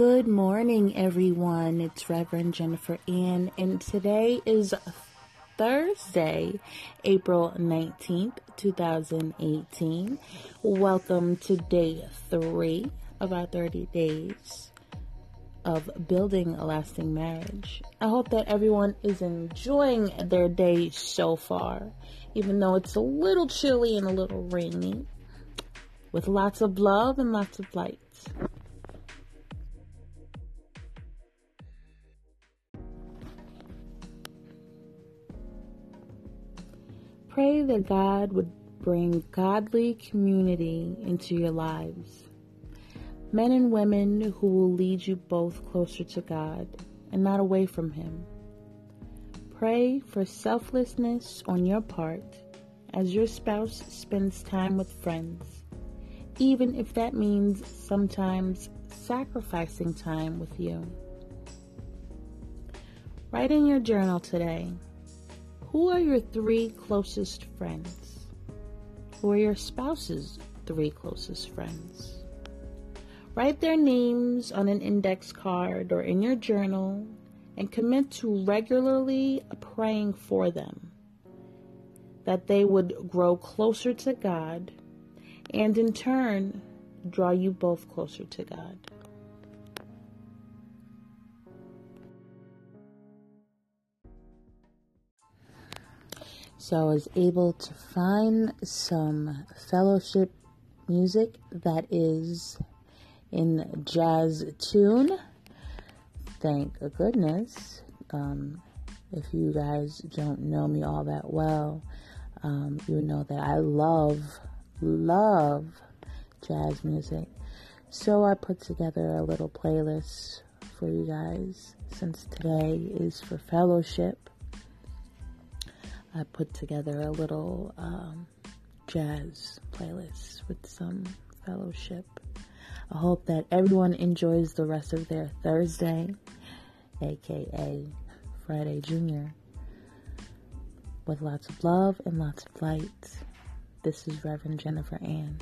Good morning, everyone. It's Reverend Jennifer Ann, and today is Thursday, April 19th, 2018. Welcome to day three of our 30 days of building a lasting marriage. I hope that everyone is enjoying their day so far, even though it's a little chilly and a little rainy, with lots of love and lots of light. Pray that God would bring godly community into your lives. Men and women who will lead you both closer to God and not away from Him. Pray for selflessness on your part as your spouse spends time with friends, even if that means sometimes sacrificing time with you. Write in your journal today who are your three closest friends? Who are your spouse's three closest friends? Write their names on an index card or in your journal and commit to regularly praying for them that they would grow closer to God and in turn draw you both closer to God. So I was able to find some fellowship music that is in jazz tune. Thank goodness. Um, if you guys don't know me all that well, um, you know that I love, love jazz music. So I put together a little playlist for you guys since today is for fellowship. I put together a little um, jazz playlist with some fellowship. I hope that everyone enjoys the rest of their Thursday, aka Friday Junior, with lots of love and lots of light. This is Reverend Jennifer Ann.